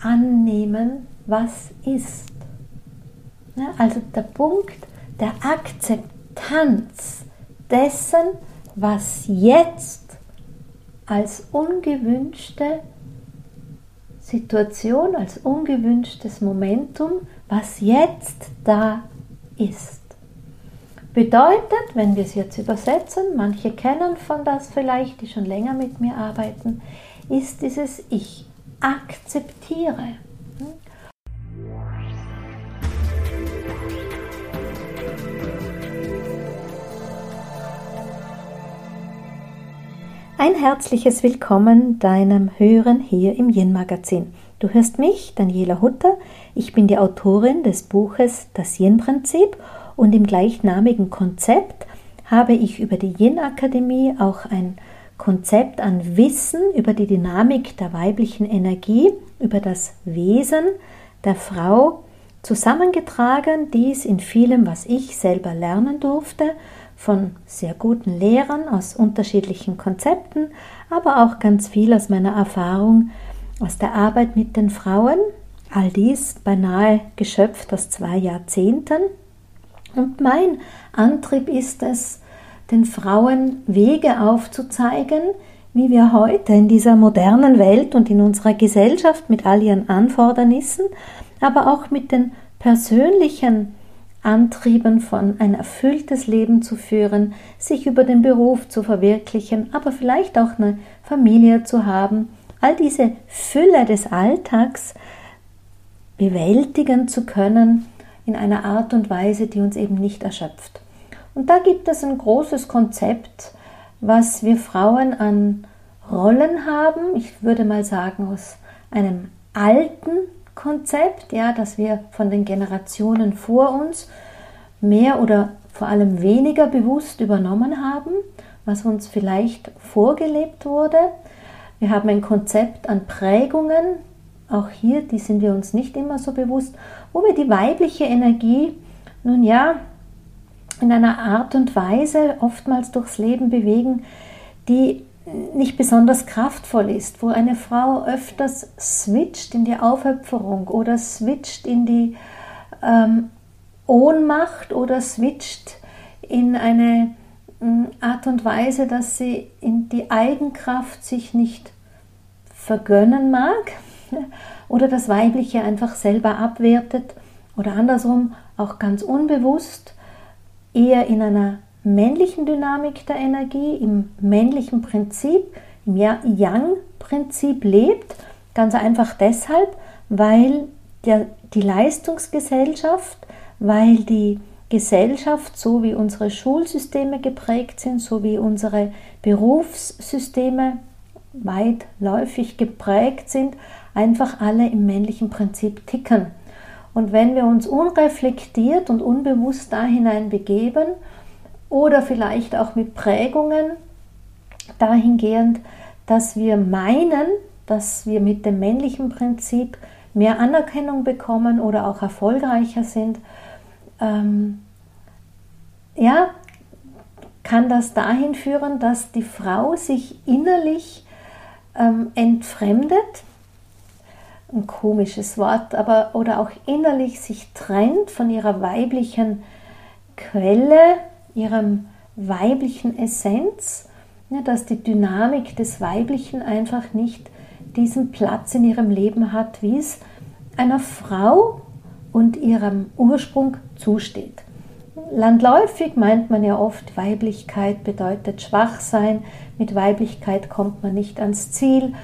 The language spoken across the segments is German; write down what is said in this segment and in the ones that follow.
annehmen, was ist. Also der Punkt der Akzeptanz dessen, was jetzt als ungewünschte Situation, als ungewünschtes Momentum, was jetzt da ist. Bedeutet, wenn wir es jetzt übersetzen, manche kennen von das vielleicht, die schon länger mit mir arbeiten, ist dieses Ich akzeptiere. Ein herzliches Willkommen deinem Hören hier im Yin Magazin. Du hörst mich, Daniela Hutter. Ich bin die Autorin des Buches Das Yin Prinzip und im gleichnamigen Konzept habe ich über die Yin Akademie auch ein Konzept an Wissen über die Dynamik der weiblichen Energie, über das Wesen der Frau zusammengetragen, dies in vielem, was ich selber lernen durfte von sehr guten Lehrern aus unterschiedlichen Konzepten, aber auch ganz viel aus meiner Erfahrung aus der Arbeit mit den Frauen. All dies beinahe geschöpft aus zwei Jahrzehnten. Und mein Antrieb ist es, den Frauen Wege aufzuzeigen, wie wir heute in dieser modernen Welt und in unserer Gesellschaft mit all ihren Anfordernissen, aber auch mit den persönlichen Antrieben von ein erfülltes Leben zu führen, sich über den Beruf zu verwirklichen, aber vielleicht auch eine Familie zu haben, all diese Fülle des Alltags bewältigen zu können in einer Art und Weise, die uns eben nicht erschöpft. Und da gibt es ein großes Konzept, was wir Frauen an Rollen haben. Ich würde mal sagen, aus einem alten Konzept, ja, das wir von den Generationen vor uns mehr oder vor allem weniger bewusst übernommen haben, was uns vielleicht vorgelebt wurde. Wir haben ein Konzept an Prägungen, auch hier, die sind wir uns nicht immer so bewusst, wo wir die weibliche Energie nun ja in einer Art und Weise oftmals durchs Leben bewegen, die nicht besonders kraftvoll ist, wo eine Frau öfters switcht in die Aufhöpferung oder switcht in die ähm, Ohnmacht oder switcht in eine mm, Art und Weise, dass sie in die Eigenkraft sich nicht vergönnen mag oder das Weibliche einfach selber abwertet oder andersrum auch ganz unbewusst eher in einer männlichen Dynamik der Energie, im männlichen Prinzip, im Yang-Prinzip lebt. Ganz einfach deshalb, weil der, die Leistungsgesellschaft, weil die Gesellschaft, so wie unsere Schulsysteme geprägt sind, so wie unsere Berufssysteme weitläufig geprägt sind, einfach alle im männlichen Prinzip ticken. Und wenn wir uns unreflektiert und unbewusst da hinein begeben oder vielleicht auch mit Prägungen dahingehend, dass wir meinen, dass wir mit dem männlichen Prinzip mehr Anerkennung bekommen oder auch erfolgreicher sind, ähm, ja, kann das dahin führen, dass die Frau sich innerlich ähm, entfremdet, ein komisches Wort, aber oder auch innerlich sich trennt von ihrer weiblichen Quelle, ihrem weiblichen Essenz, ja, dass die Dynamik des Weiblichen einfach nicht diesen Platz in ihrem Leben hat, wie es einer Frau und ihrem Ursprung zusteht. Landläufig meint man ja oft, Weiblichkeit bedeutet Schwachsein, mit Weiblichkeit kommt man nicht ans Ziel,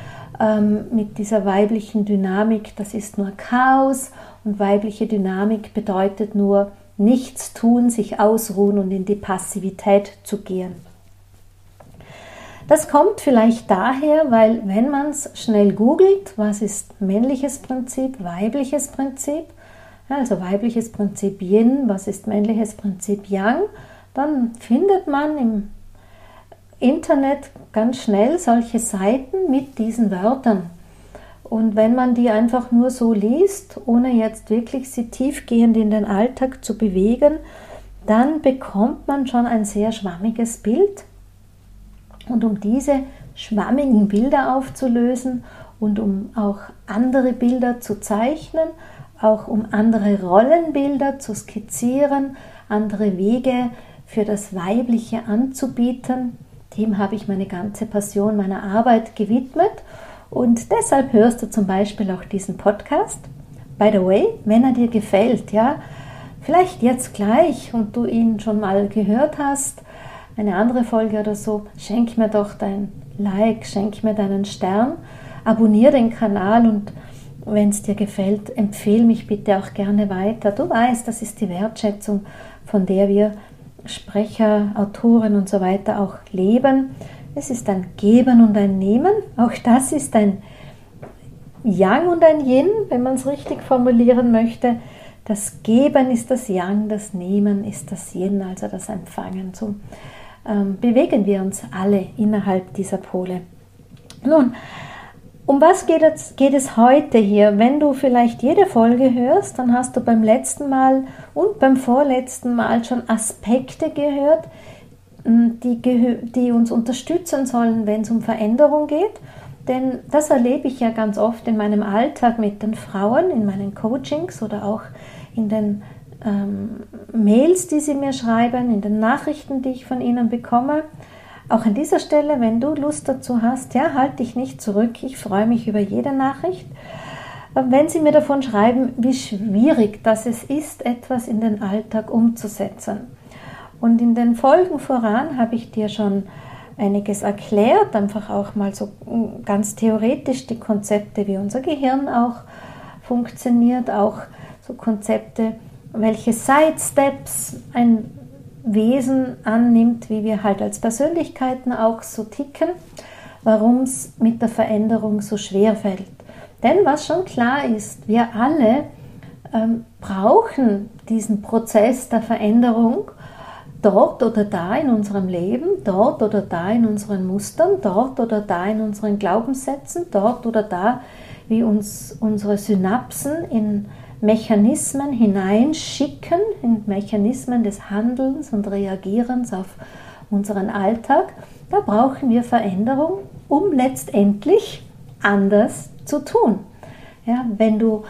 ähm, mit dieser weiblichen Dynamik, das ist nur Chaos. Und weibliche Dynamik bedeutet nur nichts tun, sich ausruhen und in die Passivität zu gehen. Das kommt vielleicht daher, weil wenn man es schnell googelt, was ist männliches Prinzip, weibliches Prinzip, also weibliches Prinzip Yin, was ist männliches Prinzip Yang, dann findet man im Internet ganz schnell solche Seiten mit diesen Wörtern. Und wenn man die einfach nur so liest, ohne jetzt wirklich sie tiefgehend in den Alltag zu bewegen, dann bekommt man schon ein sehr schwammiges Bild. Und um diese schwammigen Bilder aufzulösen und um auch andere Bilder zu zeichnen, auch um andere Rollenbilder zu skizzieren, andere Wege für das Weibliche anzubieten. Dem habe ich meine ganze Passion meiner Arbeit gewidmet und deshalb hörst du zum Beispiel auch diesen Podcast. By the way, wenn er dir gefällt, ja, vielleicht jetzt gleich und du ihn schon mal gehört hast, eine andere Folge oder so, schenk mir doch dein Like, schenk mir deinen Stern, abonniere den Kanal und wenn es dir gefällt, empfehle mich bitte auch gerne weiter. Du weißt, das ist die Wertschätzung, von der wir Sprecher, Autoren und so weiter auch leben. Es ist ein Geben und ein Nehmen. Auch das ist ein Yang und ein Yin, wenn man es richtig formulieren möchte. Das Geben ist das Yang, das Nehmen ist das Yin, also das Empfangen. So ähm, bewegen wir uns alle innerhalb dieser Pole. Nun, um was geht es, geht es heute hier? Wenn du vielleicht jede Folge hörst, dann hast du beim letzten Mal und beim vorletzten Mal schon Aspekte gehört, die, die uns unterstützen sollen, wenn es um Veränderung geht. Denn das erlebe ich ja ganz oft in meinem Alltag mit den Frauen, in meinen Coachings oder auch in den ähm, Mails, die sie mir schreiben, in den Nachrichten, die ich von ihnen bekomme. Auch an dieser Stelle, wenn du Lust dazu hast, ja, halt dich nicht zurück. Ich freue mich über jede Nachricht. Wenn Sie mir davon schreiben, wie schwierig das es ist, etwas in den Alltag umzusetzen. Und in den Folgen voran habe ich dir schon einiges erklärt, einfach auch mal so ganz theoretisch die Konzepte, wie unser Gehirn auch funktioniert, auch so Konzepte, welche Sidesteps ein Wesen annimmt, wie wir halt als Persönlichkeiten auch so ticken, warum es mit der Veränderung so schwer fällt. Denn was schon klar ist, wir alle ähm, brauchen diesen Prozess der Veränderung dort oder da in unserem Leben, dort oder da in unseren Mustern, dort oder da in unseren Glaubenssätzen, dort oder da, wie uns unsere Synapsen in Mechanismen hineinschicken, in Mechanismen des Handelns und Reagierens auf unseren Alltag, da brauchen wir Veränderung, um letztendlich anders zu tun. Ja, wenn du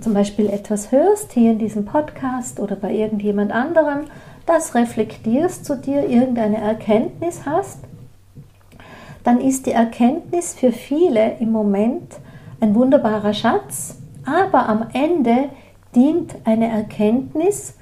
zum Beispiel etwas hörst hier in diesem Podcast oder bei irgendjemand anderem, das reflektierst zu dir, irgendeine Erkenntnis hast, dann ist die Erkenntnis für viele im Moment ein wunderbarer Schatz, aber am Ende dient eine Erkenntnis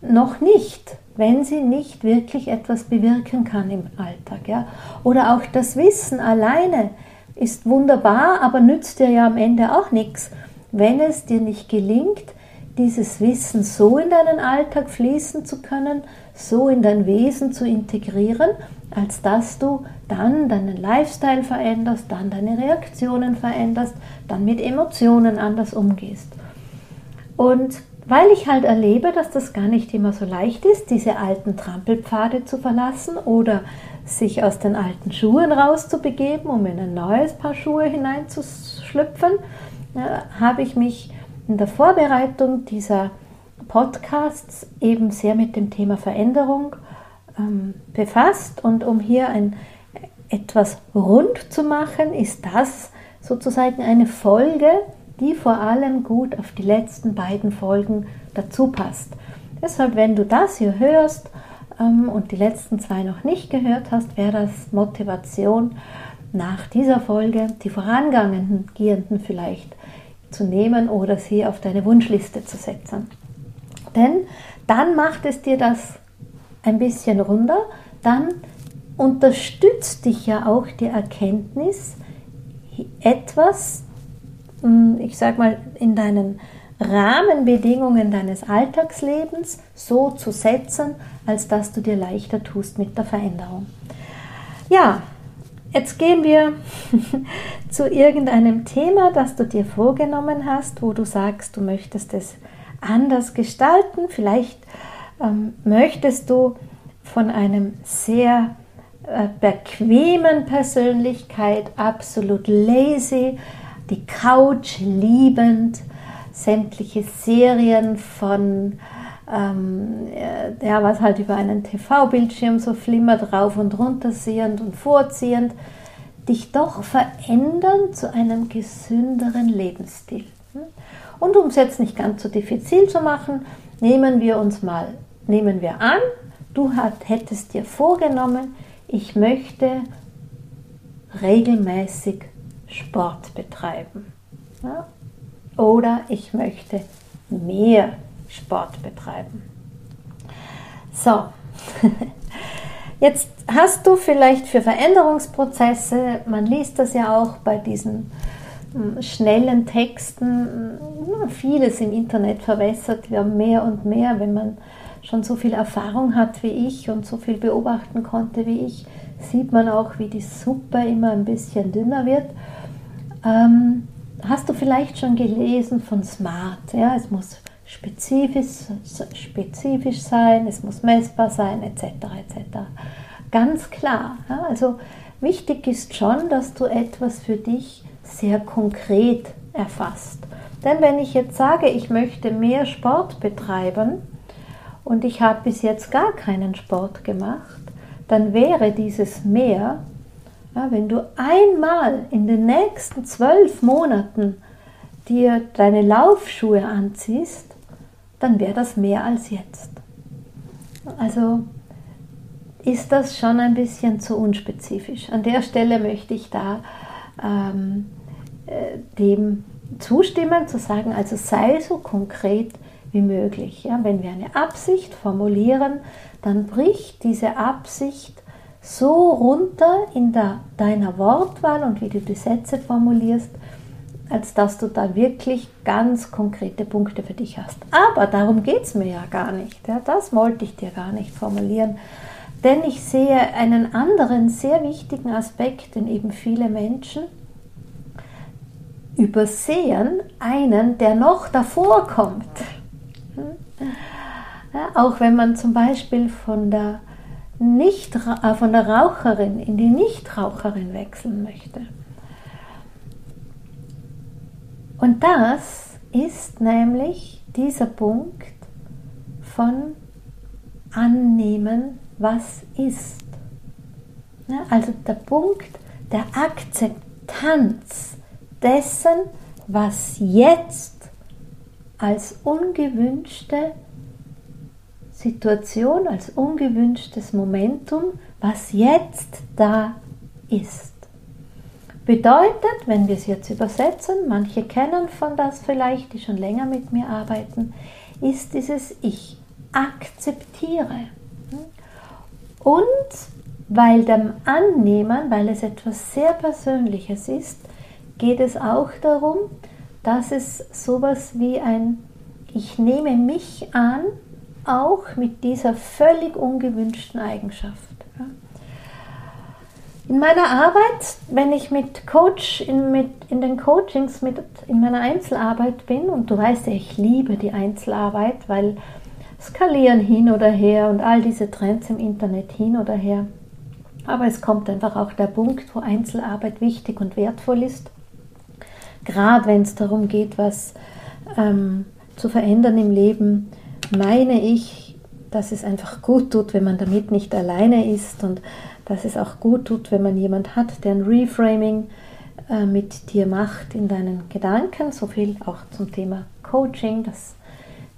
noch nicht, wenn sie nicht wirklich etwas bewirken kann im Alltag. Ja? Oder auch das Wissen alleine ist wunderbar, aber nützt dir ja am Ende auch nichts, wenn es dir nicht gelingt, dieses Wissen so in deinen Alltag fließen zu können, so in dein Wesen zu integrieren, als dass du dann deinen Lifestyle veränderst, dann deine Reaktionen veränderst, dann mit Emotionen anders umgehst. Und weil ich halt erlebe, dass das gar nicht immer so leicht ist, diese alten Trampelpfade zu verlassen oder sich aus den alten Schuhen rauszubegeben, um in ein neues Paar Schuhe hineinzuschlüpfen, äh, habe ich mich in der Vorbereitung dieser Podcasts eben sehr mit dem Thema Veränderung ähm, befasst. Und um hier ein etwas rund zu machen, ist das sozusagen eine Folge die vor allem gut auf die letzten beiden Folgen dazu passt. Deshalb, wenn du das hier hörst ähm, und die letzten zwei noch nicht gehört hast, wäre das Motivation, nach dieser Folge die vorangehenden vielleicht zu nehmen oder sie auf deine Wunschliste zu setzen. Denn dann macht es dir das ein bisschen runder, dann unterstützt dich ja auch die Erkenntnis, etwas ich sag mal, in deinen Rahmenbedingungen deines Alltagslebens so zu setzen, als dass du dir leichter tust mit der Veränderung. Ja, jetzt gehen wir zu irgendeinem Thema, das du dir vorgenommen hast, wo du sagst, du möchtest es anders gestalten. Vielleicht ähm, möchtest du von einem sehr äh, bequemen Persönlichkeit, absolut lazy, die Couch liebend, sämtliche Serien von, ähm, äh, ja, was halt über einen TV-Bildschirm so flimmert, rauf und runter sehend und vorziehend. dich doch verändern zu einem gesünderen Lebensstil. Und um es jetzt nicht ganz so diffizil zu machen, nehmen wir uns mal, nehmen wir an, du hättest dir vorgenommen, ich möchte regelmäßig Sport betreiben. Ja? Oder ich möchte mehr Sport betreiben. So, jetzt hast du vielleicht für Veränderungsprozesse, man liest das ja auch bei diesen hm, schnellen Texten, hm, vieles im Internet verwässert ja mehr und mehr, wenn man schon so viel Erfahrung hat wie ich und so viel beobachten konnte wie ich, sieht man auch, wie die Suppe immer ein bisschen dünner wird. Ähm, hast du vielleicht schon gelesen von Smart? Ja, es muss spezifisch, spezifisch sein, es muss messbar sein, etc. etc. Ganz klar. Ja, also wichtig ist schon, dass du etwas für dich sehr konkret erfasst. Denn wenn ich jetzt sage, ich möchte mehr Sport betreiben und ich habe bis jetzt gar keinen Sport gemacht, dann wäre dieses mehr, ja, wenn du einmal in den nächsten zwölf Monaten dir deine Laufschuhe anziehst, dann wäre das mehr als jetzt. Also ist das schon ein bisschen zu unspezifisch. An der Stelle möchte ich da ähm, äh, dem zustimmen, zu sagen, also sei so konkret wie möglich. Ja? Wenn wir eine Absicht formulieren, dann bricht diese Absicht so runter in der, deiner Wortwahl und wie du die Sätze formulierst, als dass du da wirklich ganz konkrete Punkte für dich hast. Aber darum geht es mir ja gar nicht. Ja? Das wollte ich dir gar nicht formulieren. Denn ich sehe einen anderen sehr wichtigen Aspekt, den eben viele Menschen übersehen, einen, der noch davor kommt. Ja, auch wenn man zum Beispiel von der, nicht, äh, von der Raucherin in die Nichtraucherin wechseln möchte. Und das ist nämlich dieser Punkt von annehmen, was ist. Ja, also der Punkt der Akzeptanz dessen, was jetzt als ungewünschte Situation, als ungewünschtes Momentum, was jetzt da ist. Bedeutet, wenn wir es jetzt übersetzen, manche kennen von das vielleicht, die schon länger mit mir arbeiten, ist dieses Ich akzeptiere. Und weil dem Annehmen, weil es etwas sehr Persönliches ist, geht es auch darum, dass es sowas wie ein Ich nehme mich an auch mit dieser völlig ungewünschten Eigenschaft. In meiner Arbeit, wenn ich mit Coach, in, mit, in den Coachings, mit, in meiner Einzelarbeit bin, und du weißt ja, ich liebe die Einzelarbeit, weil skalieren hin oder her und all diese Trends im Internet hin oder her. Aber es kommt einfach auch der Punkt, wo Einzelarbeit wichtig und wertvoll ist. Gerade wenn es darum geht, was ähm, zu verändern im Leben, meine ich, dass es einfach gut tut, wenn man damit nicht alleine ist und dass es auch gut tut, wenn man jemand hat, der ein Reframing äh, mit dir macht in deinen Gedanken. So viel auch zum Thema Coaching. Das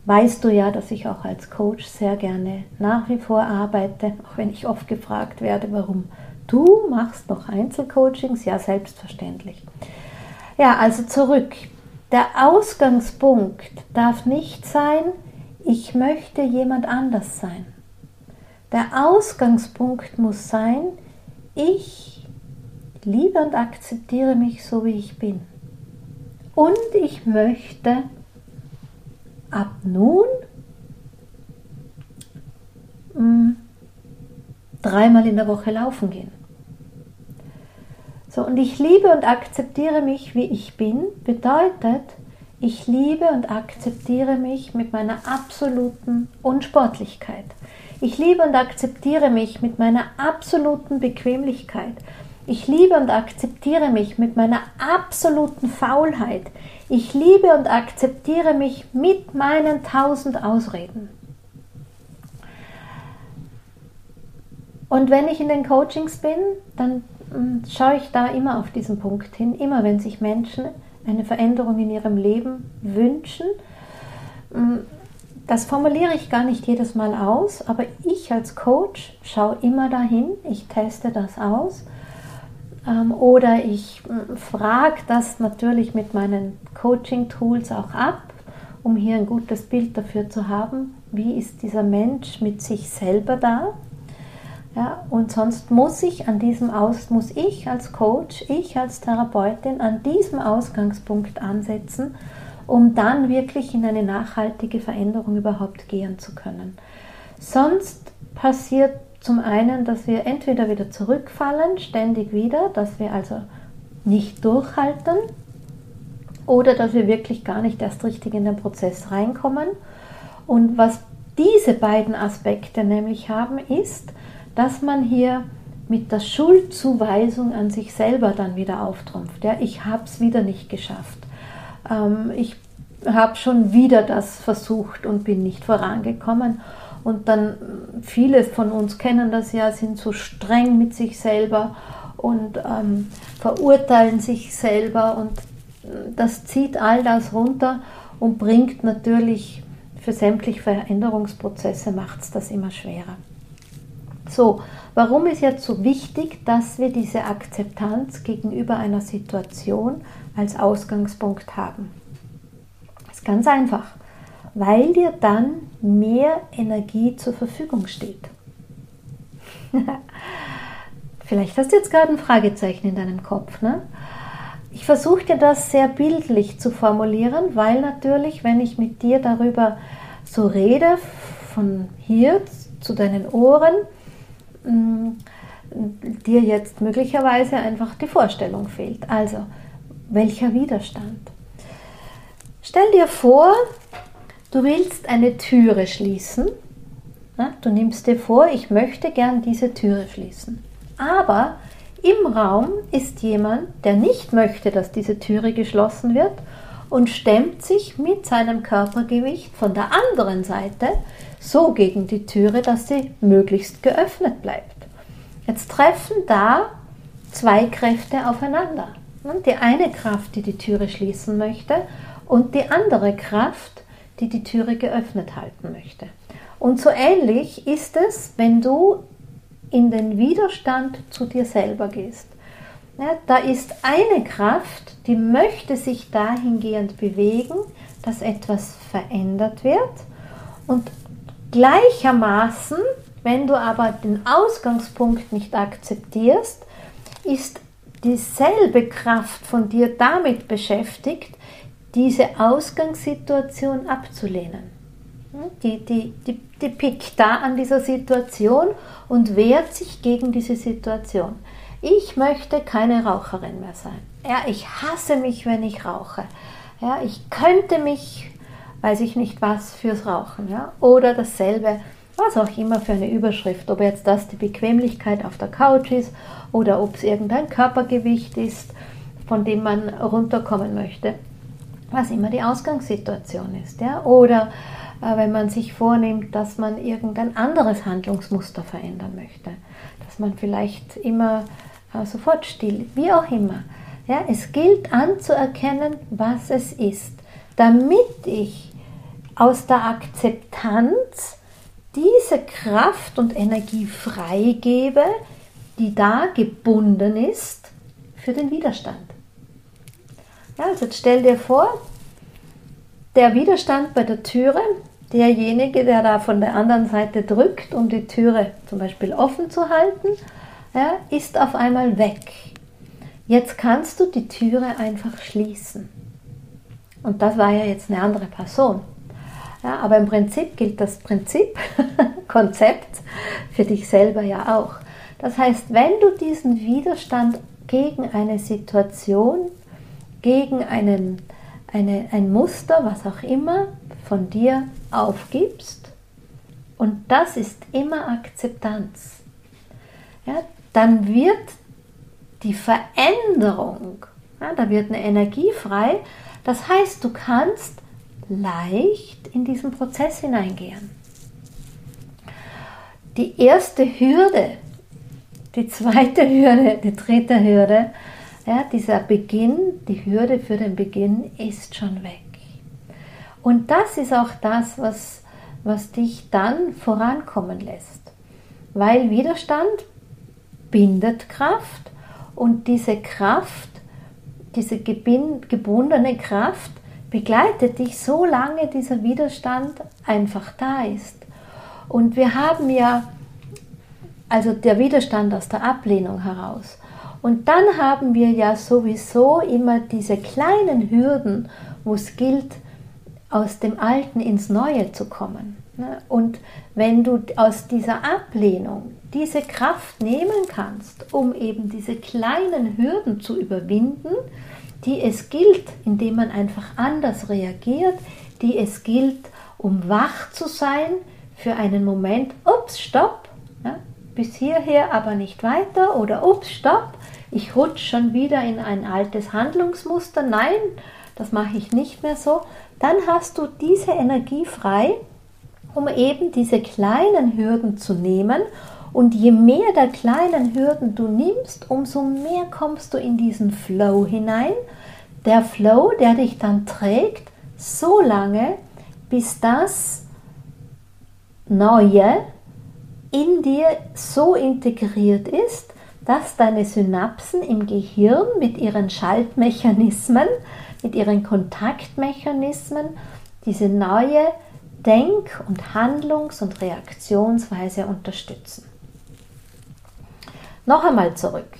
weißt du ja, dass ich auch als Coach sehr gerne nach wie vor arbeite, auch wenn ich oft gefragt werde, warum du machst noch Einzelcoachings. Ja, selbstverständlich. Ja, also zurück. Der Ausgangspunkt darf nicht sein, ich möchte jemand anders sein. Der Ausgangspunkt muss sein, ich liebe und akzeptiere mich so, wie ich bin. Und ich möchte ab nun mh, mm, dreimal in der Woche laufen gehen. So, und ich liebe und akzeptiere mich, wie ich bin, bedeutet, ich liebe und akzeptiere mich mit meiner absoluten Unsportlichkeit. Ich liebe und akzeptiere mich mit meiner absoluten Bequemlichkeit. Ich liebe und akzeptiere mich mit meiner absoluten Faulheit. Ich liebe und akzeptiere mich mit meinen tausend Ausreden. Und wenn ich in den Coachings bin, dann hm, schaue ich da immer auf diesen Punkt hin, immer wenn sich Menschen eine Veränderung in ihrem Leben wünschen. Das formuliere ich gar nicht jedes Mal aus, aber ich als Coach schaue immer dahin, ich teste das aus ähm, oder ich hm, frage das natürlich mit meinen Coaching-Tools auch ab, um hier ein gutes Bild dafür zu haben, wie ist dieser Mensch mit sich selber da. Ja, und sonst muss ich an diesem Aus, muss ich als Coach, ich als Therapeutin an diesem Ausgangspunkt ansetzen, um dann wirklich in eine nachhaltige Veränderung überhaupt gehen zu können. Sonst passiert zum einen, dass wir entweder wieder zurückfallen, ständig wieder, dass wir also nicht durchhalten oder dass wir wirklich gar nicht erst richtig in den Prozess reinkommen. Und was diese beiden Aspekte nämlich haben, ist, dass man hier mit der Schuldzuweisung an sich selber dann wieder auftrumpft. Ja, ich habe es wieder nicht geschafft. Ähm, ich habe schon wieder das versucht und bin nicht vorangekommen. Und dann, viele von uns kennen das ja, sind so streng mit sich selber und ähm, verurteilen sich selber und das zieht all das runter und bringt natürlich für sämtliche Veränderungsprozesse macht es das immer schwerer. So, warum ist jetzt so wichtig, dass wir diese Akzeptanz gegenüber einer Situation als Ausgangspunkt haben? Das ist ganz einfach, weil dir dann mehr Energie zur Verfügung steht. Vielleicht hast du jetzt gerade ein Fragezeichen in deinem Kopf. Ne? Ich versuche dir das sehr bildlich zu formulieren, weil natürlich, wenn ich mit dir darüber so rede, von hier zu deinen Ohren, Mm, dir jetzt möglicherweise einfach die Vorstellung fehlt. Also, welcher Widerstand? Stell dir vor, du willst eine Türe schließen. Du nimmst dir vor, ich möchte gern diese Türe schließen. Aber im Raum ist jemand, der nicht möchte, dass diese Türe geschlossen wird und stemmt sich mit seinem Körpergewicht von der anderen Seite so gegen die Türe, dass sie möglichst geöffnet bleibt. Jetzt treffen da zwei Kräfte aufeinander. Die eine Kraft, die die Türe schließen möchte und die andere Kraft, die die Türe geöffnet halten möchte. Und so ähnlich ist es, wenn du in den Widerstand zu dir selber gehst. Ja, da ist eine Kraft, die möchte sich dahingehend bewegen, dass etwas verändert wird. Und Gleichermaßen, wenn du aber den Ausgangspunkt nicht akzeptierst, ist dieselbe Kraft von dir damit beschäftigt, diese Ausgangssituation abzulehnen. Die, die, die, die pickt da an dieser Situation und wehrt sich gegen diese Situation. Ich möchte keine Raucherin mehr sein. Ja, ich hasse mich, wenn ich rauche. Ja, ich könnte mich weiß ich nicht was fürs Rauchen. Ja? Oder dasselbe, was auch immer für eine Überschrift, ob jetzt das die Bequemlichkeit auf der Couch ist oder ob es irgendein Körpergewicht ist, von dem man runterkommen möchte, was immer die Ausgangssituation ist. Ja? Oder äh, wenn man sich vornimmt, dass man irgendein anderes Handlungsmuster verändern möchte, dass man vielleicht immer äh, sofort still, wie auch immer. Ja, es gilt anzuerkennen, was es ist, damit ich aus der Akzeptanz diese Kraft und Energie freigebe, die da gebunden ist für den Widerstand. Ja, also jetzt stell dir vor, der Widerstand bei der Türe, derjenige, der da von der anderen Seite drückt, um die Türe zum Beispiel offen zu halten, ja, ist auf einmal weg. Jetzt kannst du die Türe einfach schließen. Und das war ja jetzt eine andere Person. Ja, aber im Prinzip gilt das Prinzip, Konzept für dich selber ja auch. Das heißt, wenn du diesen Widerstand gegen eine Situation, gegen einen, eine, ein Muster, was auch immer, von dir aufgibst, und das ist immer Akzeptanz, ja, dann wird die Veränderung, ja, da wird eine Energie frei. Das heißt, du kannst leicht in diesen Prozess hineingehen. Die erste Hürde, die zweite Hürde, die dritte Hürde, ja, dieser Beginn, die Hürde für den Beginn ist schon weg. Und das ist auch das, was, was dich dann vorankommen lässt. Weil Widerstand bindet Kraft und diese Kraft, diese gebundene Kraft begleitet dich so lange dieser Widerstand einfach da ist. Und wir haben ja also der Widerstand aus der Ablehnung heraus. Und dann haben wir ja sowieso immer diese kleinen Hürden, wo es gilt, aus dem Alten ins Neue zu kommen. Ne? Und wenn du aus dieser Ablehnung diese Kraft nehmen kannst, um eben diese kleinen Hürden zu überwinden, die es gilt, indem man einfach anders reagiert, die es gilt, um wach zu sein für einen Moment, ups, stopp, ja, bis hierher aber nicht weiter. Oder ups, stopp, ich rutsche schon wieder in ein altes Handlungsmuster, nein, das mache ich nicht mehr so, dann hast du diese Energie frei, um eben diese kleinen Hürden zu nehmen. Und je mehr der kleinen Hürden du nimmst, umso mehr kommst du in diesen Flow hinein. Der Flow, der dich dann trägt, so lange, bis das Neue in dir so integriert ist, dass deine Synapsen im Gehirn mit ihren Schaltmechanismen, mit ihren Kontaktmechanismen diese neue Denk- und Handlungs- und Reaktionsweise unterstützen. Noch einmal zurück.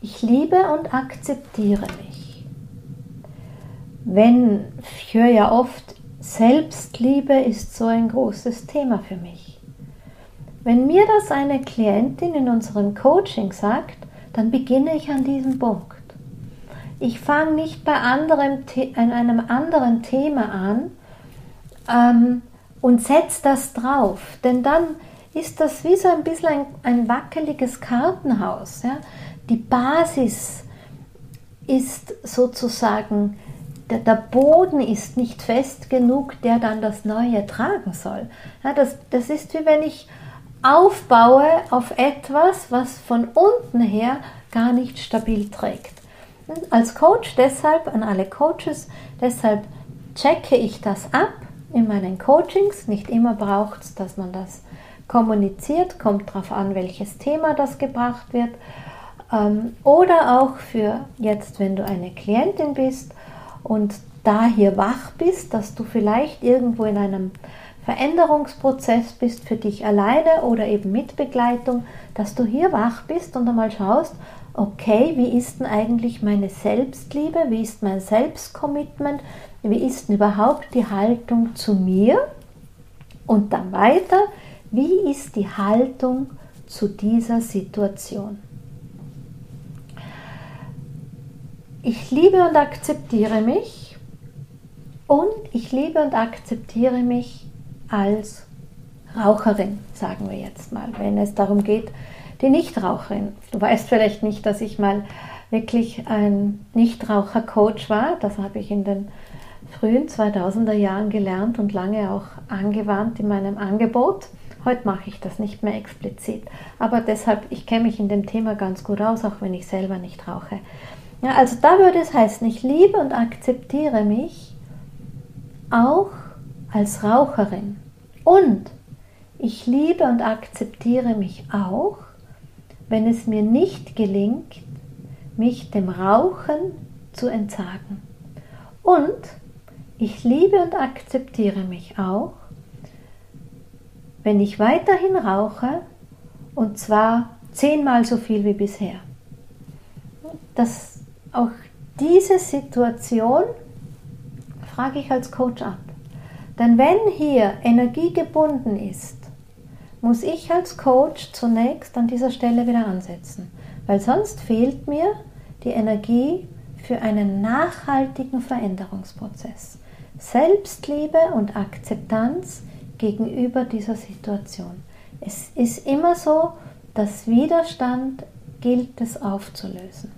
Ich liebe und akzeptiere mich. Wenn, ich höre ja oft, Selbstliebe ist so ein großes Thema für mich. Wenn mir das eine Klientin in unserem Coaching sagt, dann beginne ich an diesem Punkt. Ich fange nicht bei anderem, an einem anderen Thema an ähm, und setze das drauf, denn dann ist das wie so ein bisschen ein, ein wackeliges Kartenhaus. Ja? Die Basis ist sozusagen, der, der, Boden ist nicht fest genug, der dann das Neue tragen soll. Ja, das, das ist wie wenn ich aufbaue auf etwas, was von unten her gar nicht stabil trägt. Als Coach deshalb, an alle Coaches, deshalb checke ich das ab in meinen Coachings. Nicht immer braucht es, dass man das kommuniziert, kommt darauf an, welches Thema das gebracht wird. Ähm, oder auch für jetzt, wenn du eine Klientin bist und da hier wach bist, dass du vielleicht irgendwo in einem Veränderungsprozess bist für dich alleine oder eben mit Begleitung, dass du hier wach bist und einmal schaust, okay, wie ist denn eigentlich meine Selbstliebe, wie ist mein Selbstcommitment, wie ist denn überhaupt die Haltung zu mir? Und dann weiter, wie ist die Haltung zu dieser Situation. Ich liebe und akzeptiere mich und ich liebe und akzeptiere mich als Raucherin, sagen wir jetzt mal, wenn es darum geht, die Nichtraucherin. Du weißt vielleicht nicht, dass ich mal wirklich ein Nichtraucher-Coach war. Das habe ich in den frühen 2000er Jahren gelernt und lange auch angewandt in meinem Angebot. Heute mache ich das nicht mehr explizit. Aber deshalb, ich kenne mich in dem Thema ganz gut aus, auch wenn ich selber nicht rauche. Ja, also da würde es heißen, ich liebe und akzeptiere mich auch als Raucherin. Und ich liebe und akzeptiere mich auch, wenn es mir nicht gelingt, mich dem Rauchen zu entsagen. Und ich liebe und akzeptiere mich auch, wenn ich weiterhin rauche, und zwar zehnmal so viel wie bisher. Das, auch diese Situation frage ich als Coach ab. Denn wenn hier Energie gebunden ist, muss ich als Coach zunächst an dieser Stelle wieder ansetzen, weil sonst fehlt mir die Energie für einen nachhaltigen Veränderungsprozess. Selbstliebe und Akzeptanz gegenüber dieser Situation. Es ist immer so, dass Widerstand gilt es aufzulösen.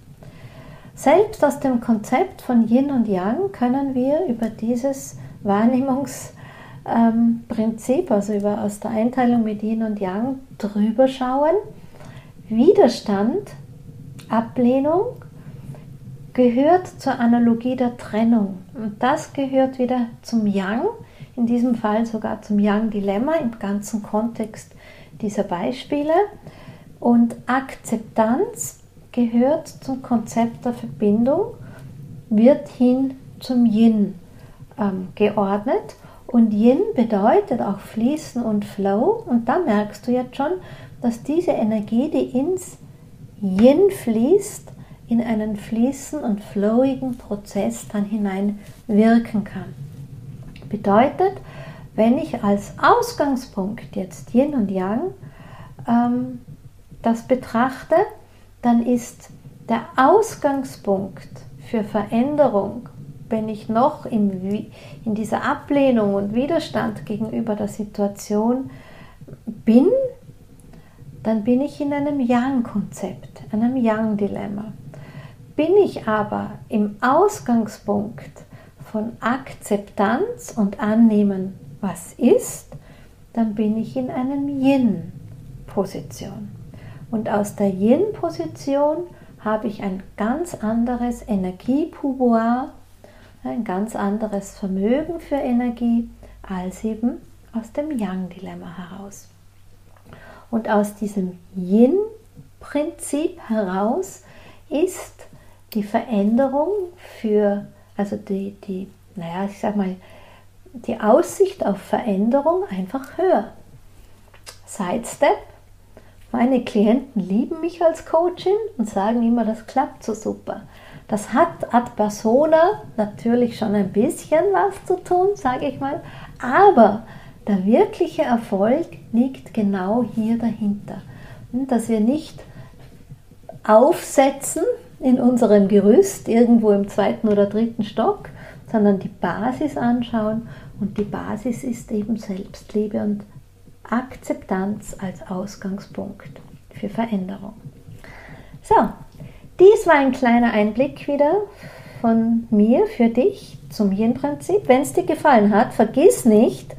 Selbst aus dem Konzept von Yin und Yang können wir über dieses Wahrnehmungsprinzip, also über, aus der Einteilung mit Yin und Yang drüber schauen, Widerstand, Ablehnung gehört zur Analogie der Trennung. Und das gehört wieder zum Yang, in diesem Fall sogar zum Yang-Dilemma im ganzen Kontext dieser Beispiele. Und Akzeptanz gehört zum Konzept der Verbindung, wird hin zum Yin ähm, geordnet. Und Yin bedeutet auch Fließen und Flow. Und da merkst du jetzt schon, dass diese Energie, die ins Yin fließt, in einen fließen und flowigen Prozess dann hinein wirken kann. Bedeutet, wenn ich als Ausgangspunkt jetzt Yin und Yang ähm, das betrachte, dann ist der Ausgangspunkt für Veränderung, wenn ich noch in, in dieser Ablehnung und Widerstand gegenüber der Situation bin, dann bin ich in einem Yang-Konzept, einem Yang-Dilemma. Bin ich aber im Ausgangspunkt von Akzeptanz und Annehmen, was ist, dann bin ich in einem Yin-Position. Und aus der Yin-Position habe ich ein ganz anderes Energiepouvoir, ein ganz anderes Vermögen für Energie als eben aus dem Yang-Dilemma heraus. Und aus diesem Yin-Prinzip heraus ist die Veränderung für, also die, die, naja, ich sag mal, die Aussicht auf Veränderung einfach höher. Sidestep. Meine Klienten lieben mich als Coachin und sagen immer, das klappt so super. Das hat ad persona natürlich schon ein bisschen was zu tun, sage ich mal, aber der wirkliche Erfolg liegt genau hier dahinter. Dass wir nicht aufsetzen in unserem Gerüst irgendwo im zweiten oder dritten Stock, sondern die Basis anschauen und die Basis ist eben Selbstliebe und Akzeptanz als Ausgangspunkt für Veränderung. So, dies war ein kleiner Einblick wieder von mir für dich zum Hirnprinzip. Wenn es dir gefallen hat, vergiss nicht,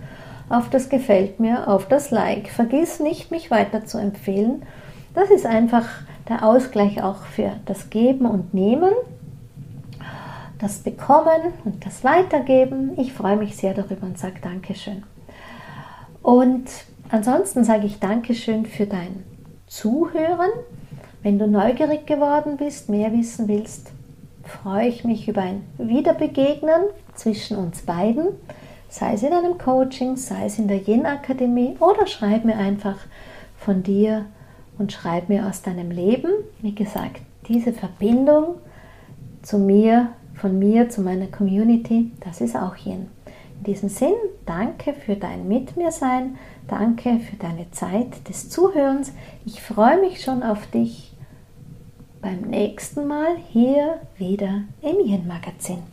auf das Gefällt mir, auf das Like. Vergiss nicht, mich weiter zu empfehlen. Das ist einfach der Ausgleich auch für das Geben und Nehmen, das Bekommen und das Weitergeben. Ich freue mich sehr darüber und sage Dankeschön. Und ansonsten sage ich Dankeschön für dein Zuhören. Wenn du neugierig geworden bist, mehr wissen willst, freue ich mich über ein Wiederbegegnen zwischen uns beiden sei es in einem Coaching, sei es in der Yin-Akademie oder schreib mir einfach von dir und schreib mir aus deinem Leben. Wie gesagt, diese Verbindung zu mir, von mir zu meiner Community, das ist auch Yin. In diesem Sinn, danke für dein Mit mir sein, danke für deine Zeit des Zuhörens. Ich freue mich schon auf dich beim nächsten Mal hier wieder im Yin Magazin.